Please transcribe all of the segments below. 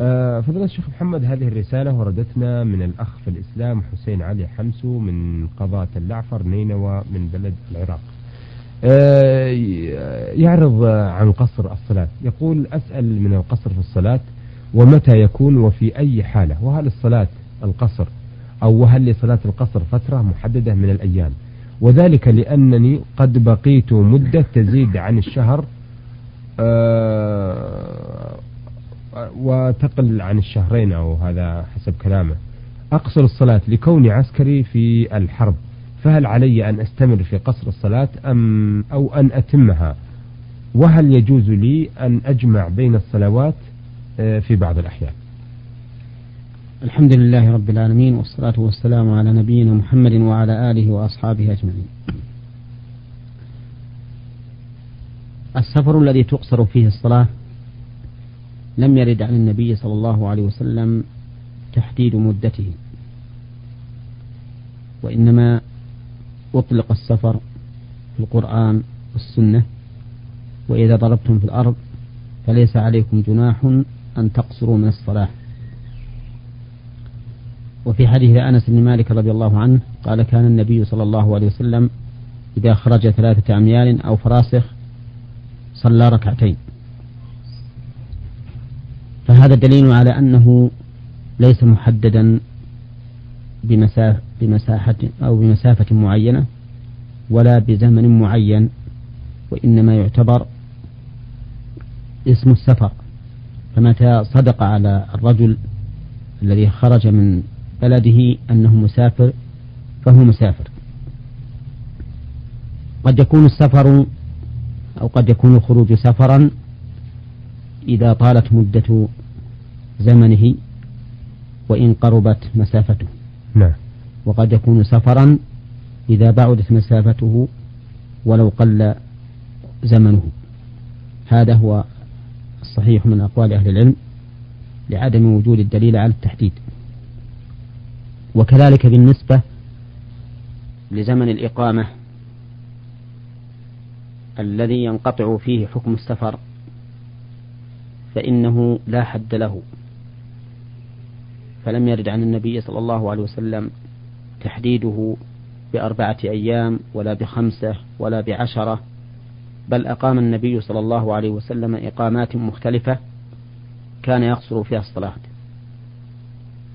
آه فضيلة الشيخ محمد هذه الرسالة وردتنا من الأخ في الإسلام حسين علي حمسو من قضاة اللعفر نينوى من بلد العراق. آه يعرض عن قصر الصلاة يقول أسأل من القصر في الصلاة ومتى يكون وفي أي حالة؟ وهل الصلاة القصر أو وهل لصلاة القصر فترة محددة من الأيام؟ وذلك لأنني قد بقيت مدة تزيد عن الشهر. آه وتقل عن الشهرين أو هذا حسب كلامه. أقصر الصلاة لكوني عسكري في الحرب فهل علي أن أستمر في قصر الصلاة أم أو أن أتمها؟ وهل يجوز لي أن أجمع بين الصلوات آه، في بعض الأحيان؟ الحمد لله رب العالمين والصلاة والسلام على نبينا محمد وعلى آله وأصحابه أجمعين. السفر الذي تقصر فيه الصلاة لم يرد عن النبي صلى الله عليه وسلم تحديد مدته. وإنما أطلق السفر في القرآن والسنة وإذا ضربتم في الأرض فليس عليكم جناح أن تقصروا من الصلاة. وفي حديث أنس بن مالك رضي الله عنه قال كان النبي صلى الله عليه وسلم إذا خرج ثلاثة أميال أو فراسخ صلى ركعتين. فهذا دليل على أنه ليس محددا بمسافة, بمساحة أو بمسافة معينة ولا بزمن معين وإنما يعتبر اسم السفر. فمتى صدق على الرجل الذي خرج من بلده أنه مسافر فهو مسافر. قد يكون السفر أو قد يكون الخروج سفرا إذا طالت مدة زمنه وإن قربت مسافته. نعم. وقد يكون سفرا إذا بعدت مسافته ولو قل زمنه. هذا هو الصحيح من أقوال أهل العلم لعدم وجود الدليل على التحديد. وكذلك بالنسبة لزمن الإقامة الذي ينقطع فيه حكم السفر فإنه لا حد له. فلم يرد عن النبي صلى الله عليه وسلم تحديده بأربعة أيام ولا بخمسة ولا بعشرة بل أقام النبي صلى الله عليه وسلم إقامات مختلفة كان يقصر فيها الصلاة.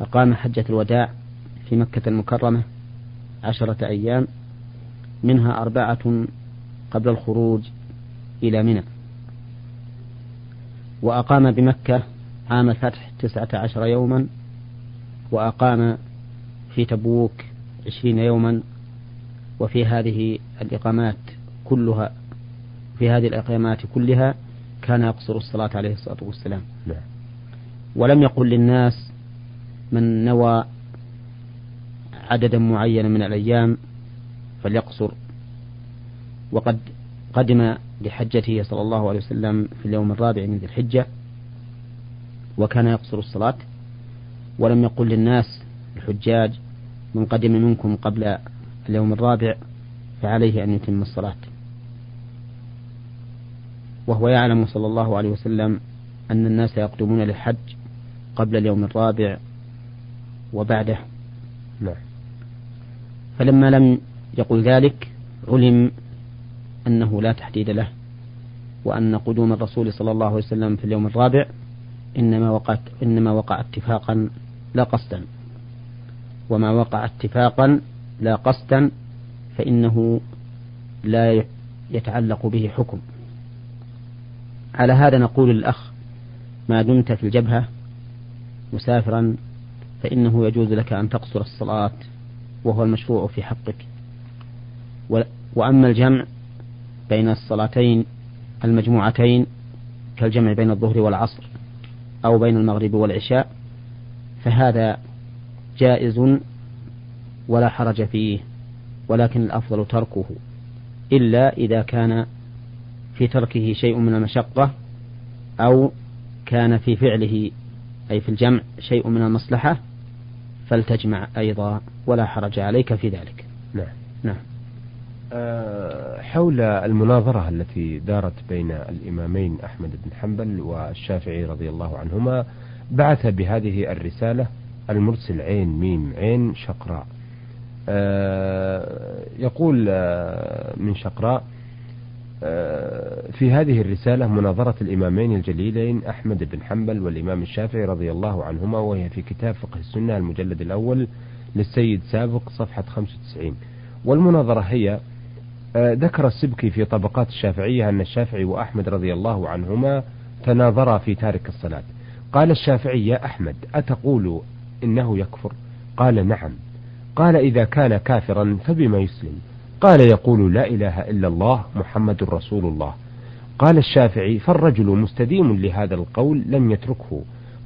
أقام حجة الوداع في مكة المكرمة عشرة أيام منها أربعة قبل الخروج إلى منى. وأقام بمكة عام الفتح تسعة عشر يوما وأقام في تبوك عشرين يوما وفي هذه الإقامات كلها في هذه الإقامات كلها كان يقصر الصلاة عليه الصلاة والسلام نعم. ولم يقل للناس من نوى عددا معينا من الأيام فليقصر وقد قدم لحجته صلى الله عليه وسلم في اليوم الرابع من ذي الحجة وكان يقصر الصلاة ولم يقل للناس الحجاج من قدم منكم قبل اليوم الرابع فعليه أن يتم الصلاة. وهو يعلم صلى الله عليه وسلم أن الناس يقدمون للحج قبل اليوم الرابع وبعده. نعم. فلما لم يقل ذلك علم أنه لا تحديد له وأن قدوم الرسول صلى الله عليه وسلم في اليوم الرابع إنما وقع إنما وقع اتفاقا لا قصدا. وما وقع اتفاقا لا قصدا فإنه لا يتعلق به حكم. على هذا نقول للأخ ما دمت في الجبهة مسافرا فإنه يجوز لك أن تقصر الصلاة وهو المشروع في حقك. وأما الجمع بين الصلاتين المجموعتين كالجمع بين الظهر والعصر. أو بين المغرب والعشاء فهذا جائز ولا حرج فيه ولكن الأفضل تركه إلا إذا كان في تركه شيء من المشقة أو كان في فعله أي في الجمع شيء من المصلحة فلتجمع أيضا ولا حرج عليك في ذلك. نعم. نعم. آه، حول المناظرة التي دارت بين الإمامين أحمد بن حنبل والشافعي رضي الله عنهما بعث بهذه الرسالة المرسل عين ميم عين شقراء. آه، يقول آه، من شقراء آه، في هذه الرسالة مناظرة الإمامين الجليلين أحمد بن حنبل والإمام الشافعي رضي الله عنهما وهي في كتاب فقه السنة المجلد الأول للسيد سابق صفحة 95 والمناظرة هي ذكر السبكي في طبقات الشافعية أن الشافعي وأحمد رضي الله عنهما تناظرا في تارك الصلاة. قال الشافعي يا أحمد أتقول إنه يكفر؟ قال نعم. قال إذا كان كافرا فبما يسلم؟ قال يقول لا إله إلا الله محمد رسول الله. قال الشافعي فالرجل مستديم لهذا القول لم يتركه.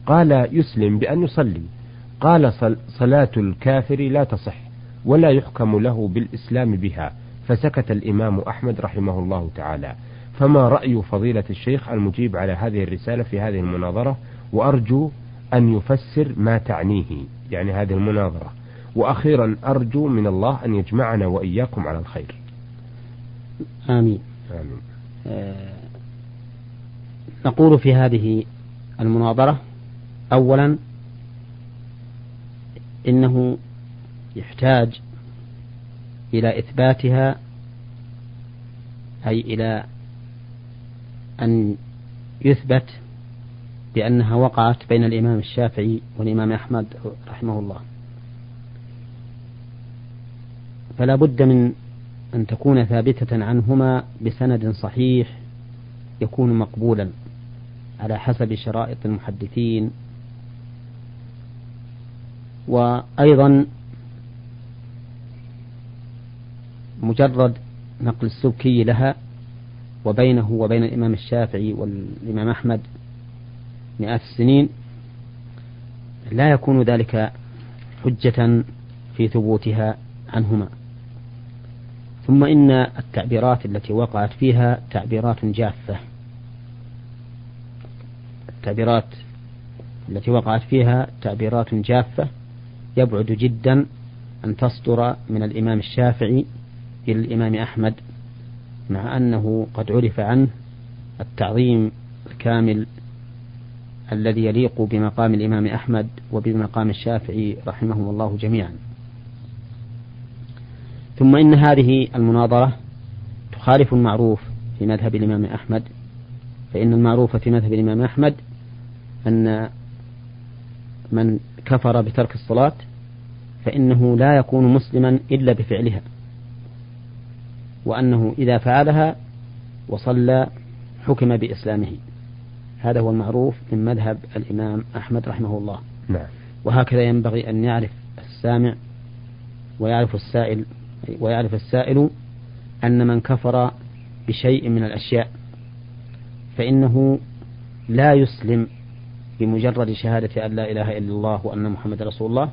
قال يسلم بأن يصلي. قال صلاة الكافر لا تصح ولا يحكم له بالإسلام بها. فسكت الإمام أحمد رحمه الله تعالى. فما رأي فضيلة الشيخ المجيب على هذه الرسالة في هذه المناظرة؟ وأرجو أن يفسر ما تعنيه يعني هذه المناظرة. وأخيرا أرجو من الله أن يجمعنا وإياكم على الخير. آمين, آمين. آه نقول في هذه المناظرة أولا إنه يحتاج إلى إثباتها أي إلى أن يثبت بأنها وقعت بين الإمام الشافعي والإمام أحمد رحمه الله. فلا بد من أن تكون ثابتة عنهما بسند صحيح يكون مقبولا على حسب شرائط المحدثين. وأيضا مجرد نقل السبكي لها وبينه وبين الإمام الشافعي والإمام أحمد مئات السنين لا يكون ذلك حجة في ثبوتها عنهما. ثم إن التعبيرات التي وقعت فيها تعبيرات جافة. التعبيرات التي وقعت فيها تعبيرات جافة يبعد جدا أن تصدر من الإمام الشافعي إلى الإمام أحمد مع أنه قد عرف عنه التعظيم الكامل الذي يليق بمقام الإمام أحمد وبمقام الشافعي رحمهم الله جميعا. ثم إن هذه المناظرة تخالف المعروف في مذهب الإمام أحمد فإن المعروف في مذهب الإمام أحمد أن من كفر بترك الصلاة فإنه لا يكون مسلما إلا بفعلها. وأنه إذا فعلها وصلى حكم بإسلامه. هذا هو المعروف من مذهب الإمام أحمد رحمه الله. نعم. وهكذا ينبغي أن يعرف السامع ويعرف السائل ويعرف السائل أن من كفر بشيء من الأشياء فإنه لا يسلم بمجرد شهادة أن لا إله إلا الله وأن محمد رسول الله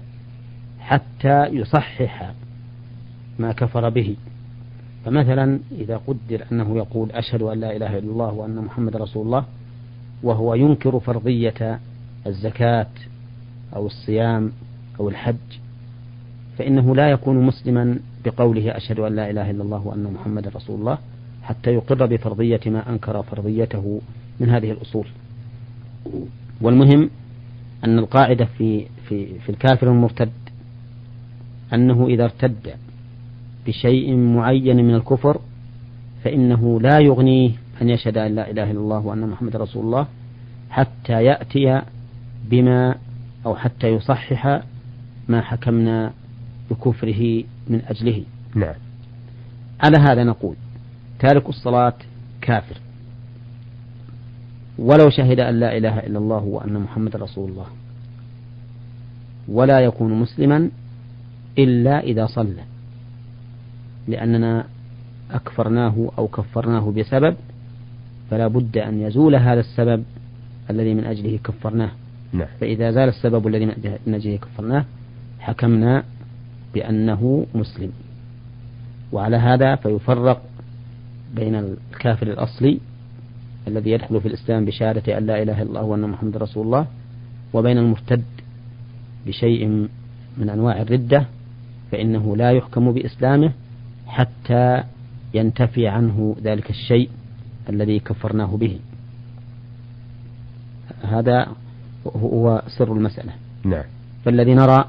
حتى يصحح ما كفر به. فمثلا إذا قدر أنه يقول أشهد أن لا إله إلا الله وأن محمد رسول الله وهو ينكر فرضية الزكاة أو الصيام أو الحج فإنه لا يكون مسلما بقوله أشهد أن لا إله إلا الله وأن محمد رسول الله حتى يقر بفرضية ما أنكر فرضيته من هذه الأصول. والمهم أن القاعدة في في في الكافر المرتد أنه إذا ارتد بشيء معين من الكفر فإنه لا يغنيه أن يشهد أن لا إله إلا الله وأن محمد رسول الله حتى يأتي بما أو حتى يصحح ما حكمنا بكفره من أجله. نعم. على هذا نقول تارك الصلاة كافر. ولو شهد أن لا إله إلا الله وأن محمد رسول الله. ولا يكون مسلما إلا إذا صلى. لأننا أكفرناه أو كفرناه بسبب فلا بد أن يزول هذا السبب الذي من أجله كفرناه نعم. فإذا زال السبب الذي من أجله كفرناه حكمنا بأنه مسلم وعلى هذا فيفرق بين الكافر الأصلي الذي يدخل في الإسلام بشهادة أن لا إله إلا الله وأن محمد رسول الله وبين المرتد بشيء من أنواع الردة فإنه لا يحكم بإسلامه حتى ينتفي عنه ذلك الشيء الذي كفرناه به. هذا هو سر المسألة. نعم. فالذي نرى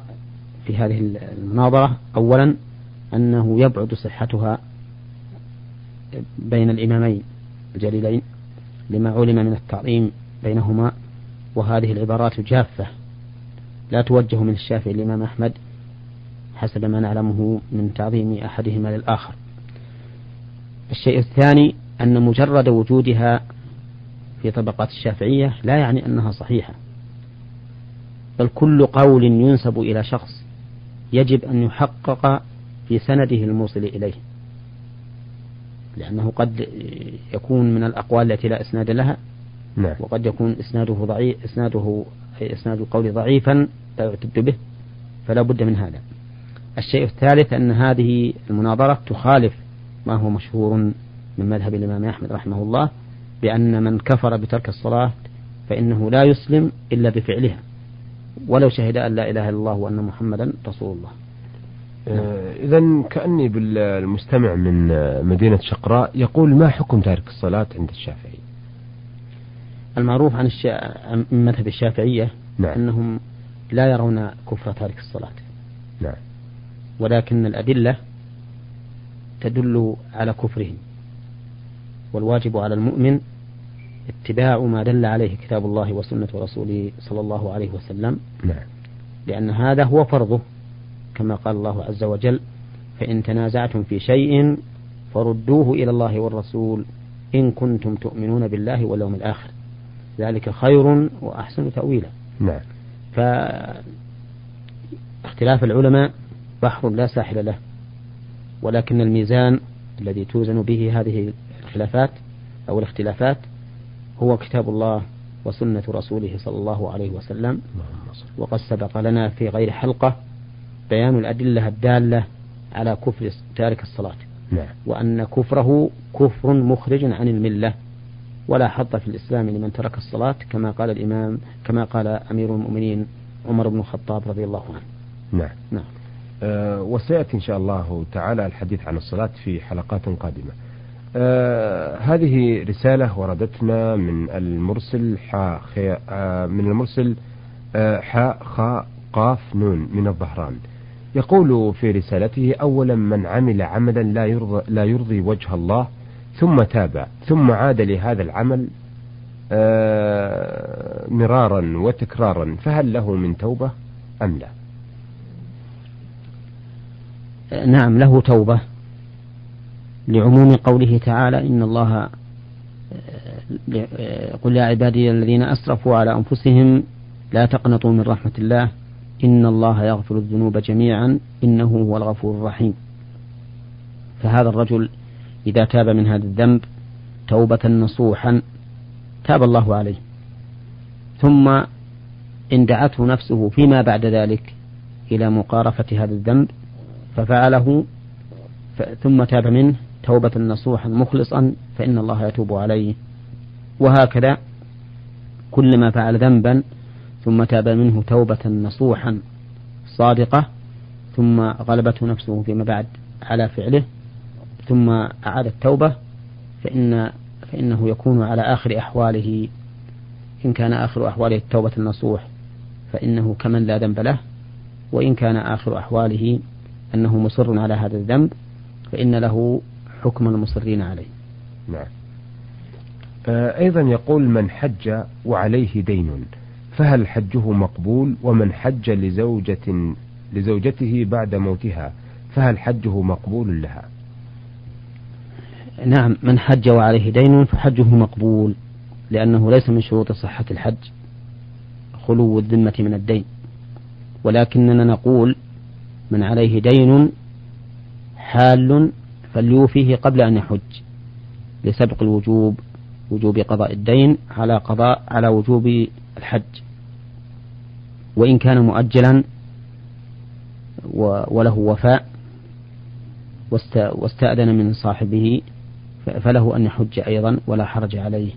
في هذه المناظرة أولا أنه يبعد صحتها بين الإمامين الجليلين لما علم من التعظيم بينهما وهذه العبارات جافة لا توجه من الشافعي الإمام أحمد حسب ما نعلمه من تعظيم أحدهما للآخر. الشيء الثاني أن مجرد وجودها في طبقات الشافعية لا يعني أنها صحيحة. بل كل قول ينسب إلى شخص يجب أن يحقق في سنده الموصل إليه. لأنه قد يكون من الأقوال التي لا إسناد لها نعم. وقد يكون إسناده ضعيف إسناده إسناد القول ضعيفا لا يعتد به فلا بد من هذا. الشيء الثالث أن هذه المناظرة تخالف ما هو مشهور من مذهب الإمام أحمد رحمه الله بأن من كفر بترك الصلاة فإنه لا يسلم إلا بفعلها ولو شهد أن لا إله إلا الله وأن محمدا رسول الله. آه إذا كأني بالمستمع من مدينة شقراء يقول ما حكم تارك الصلاة عند الشافعي؟ المعروف عن الشا... من مذهب الشافعية نعم. أنهم لا يرون كفر تارك الصلاة. نعم. ولكن الأدلة تدل على كفرهم. والواجب على المؤمن اتباع ما دل عليه كتاب الله وسنة رسوله صلى الله عليه وسلم. نعم. لأن هذا هو فرضه كما قال الله عز وجل فإن تنازعتم في شيء فردوه إلى الله والرسول إن كنتم تؤمنون بالله واليوم الآخر. ذلك خير وأحسن تأويلا. نعم. فاختلاف العلماء بحر لا ساحل له ولكن الميزان الذي توزن به هذه الخلافات أو الاختلافات هو كتاب الله وسنة رسوله صلى الله عليه وسلم. وقد سبق لنا في غير حلقة بيان الأدلة الدالة على كفر تارك الصلاة. نعم. وأن كفره كفر مخرج عن الملة ولا حظ في الإسلام لمن ترك الصلاة كما قال الإمام كما قال أمير المؤمنين عمر بن الخطاب رضي الله عنه. نعم. نعم. وسيأتي إن شاء الله تعالى الحديث عن الصلاة في حلقات قادمة. آه هذه رسالة وردتنا من المرسل حا خي آه من المرسل آه حاء خاء قاف نون من الظهران. يقول في رسالته أولا من عمل عملا لا يرضى, لا يرضي وجه الله ثم تاب ثم عاد لهذا العمل آه مرارا وتكرارا فهل له من توبة أم لا؟ نعم له توبة لعموم قوله تعالى إن الله قل يا عبادي الذين أسرفوا على أنفسهم لا تقنطوا من رحمة الله إن الله يغفر الذنوب جميعا إنه هو الغفور الرحيم. فهذا الرجل إذا تاب من هذا الذنب توبة نصوحا تاب الله عليه. ثم إن دعته نفسه فيما بعد ذلك إلى مقارفة هذا الذنب ففعله ثم تاب منه توبة نصوحا مخلصا فإن الله يتوب عليه. وهكذا كلما فعل ذنبا ثم تاب منه توبة نصوحا صادقة ثم غلبته نفسه فيما بعد على فعله ثم أعاد التوبة فإن فإنه يكون على آخر أحواله. إن كان آخر أحواله التوبة النصوح فإنه كمن لا ذنب له وإن كان آخر أحواله أنه مصر على هذا الذنب فإن له حكم المصرين عليه. نعم. آه أيضا يقول من حج وعليه دين فهل حجه مقبول؟ ومن حج لزوجة لزوجته بعد موتها فهل حجه مقبول لها؟ نعم من حج وعليه دين فحجه مقبول لأنه ليس من شروط صحة الحج خلو الذمة من الدين. ولكننا نقول من عليه دين حال فليوفيه قبل أن يحج لسبق الوجوب وجوب قضاء الدين على قضاء على وجوب الحج. وإن كان مؤجلا وله وفاء واستأذن من صاحبه فله أن يحج أيضا ولا حرج عليه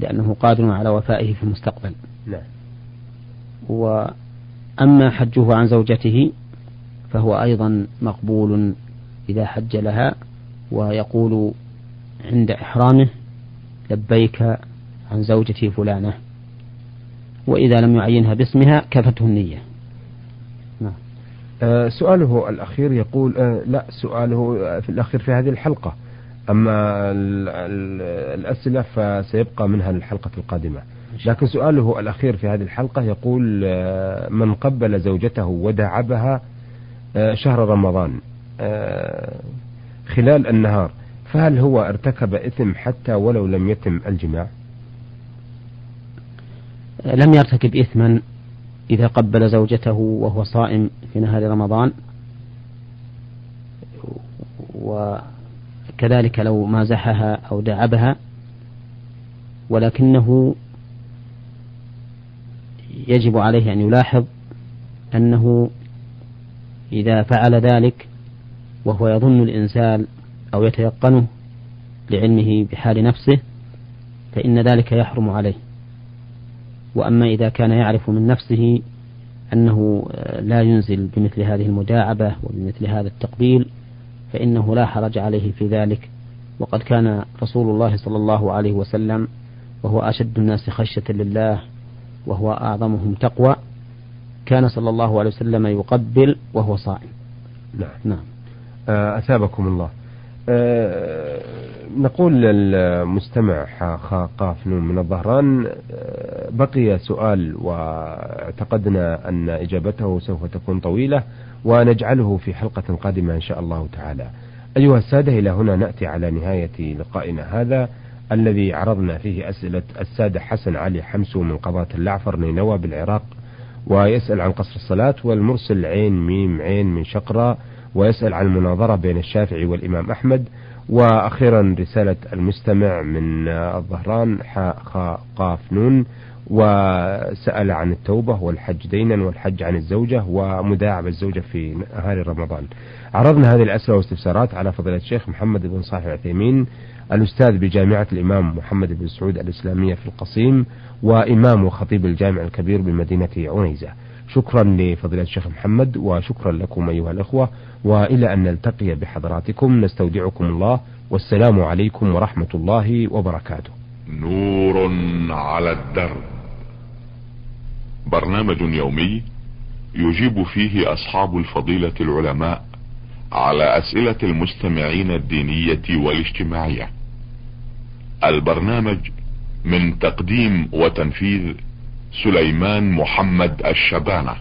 لأنه قادر على وفائه في المستقبل. نعم. وأما حجه عن زوجته فهو أيضا مقبول إذا حج لها ويقول عند إحرامه لبيك عن زوجتي فلانة وإذا لم يعينها باسمها كفته النية. نعم. آه سؤاله الأخير يقول آه لا سؤاله في الأخير في هذه الحلقة. أما ال ال الأسئلة فسيبقى منها الحلقة القادمة. لكن سؤاله الأخير في هذه الحلقة يقول آه من قبل زوجته وداعبها آه شهر رمضان. آه خلال النهار فهل هو ارتكب إثم حتى ولو لم يتم الجماع؟ لم يرتكب إثما إذا قبل زوجته وهو صائم في نهار رمضان. وكذلك لو مازحها أو دعبها ولكنه يجب عليه أن يلاحظ أنه إذا فعل ذلك وهو يظن الإنسان أو يتيقنه لعلمه بحال نفسه فإن ذلك يحرم عليه. وأما إذا كان يعرف من نفسه أنه لا ينزل بمثل هذه المداعبة وبمثل هذا التقبيل فإنه لا حرج عليه في ذلك. وقد كان رسول الله صلى الله عليه وسلم وهو أشد الناس خشية لله وهو أعظمهم تقوى كان صلى الله عليه وسلم يقبل وهو صائم. نعم. نعم. آه، أثابكم الله. أه نقول للمستمع قاف نون من الظهران أه بقي سؤال واعتقدنا أن إجابته سوف تكون طويلة ونجعله في حلقة قادمة إن شاء الله تعالى. أيها السادة إلى هنا نأتي على نهاية لقائنا هذا الذي عرضنا فيه أسئلة السادة حسن علي حمسو من قضاة اللعفر نينوى بالعراق ويسأل عن قصر الصلاة والمرسل عين ميم عين من شقرة ويسأل عن المناظرة بين الشافعي والإمام أحمد. وأخيرا رسالة المستمع من الظهران حاء خاء قاف نون. وسأل عن التوبة والحج دينا والحج عن الزوجة ومداعبة الزوجة في نهار رمضان. عرضنا هذه الأسئلة والاستفسارات على فضيلة الشيخ محمد بن صالح العثيمين الأستاذ بجامعة الإمام محمد بن سعود الإسلامية في القصيم وإمام وخطيب الجامع الكبير بمدينة عنيزة. شكرا لفضيلة الشيخ محمد وشكرا لكم أيها الأخوة وإلى أن نلتقي بحضراتكم نستودعكم الله والسلام عليكم ورحمة الله وبركاته. نور على الدرب. برنامج يومي يجيب فيه أصحاب الفضيلة العلماء على أسئلة المستمعين الدينية والاجتماعية. البرنامج من تقديم وتنفيذ سليمان محمد الشبانة.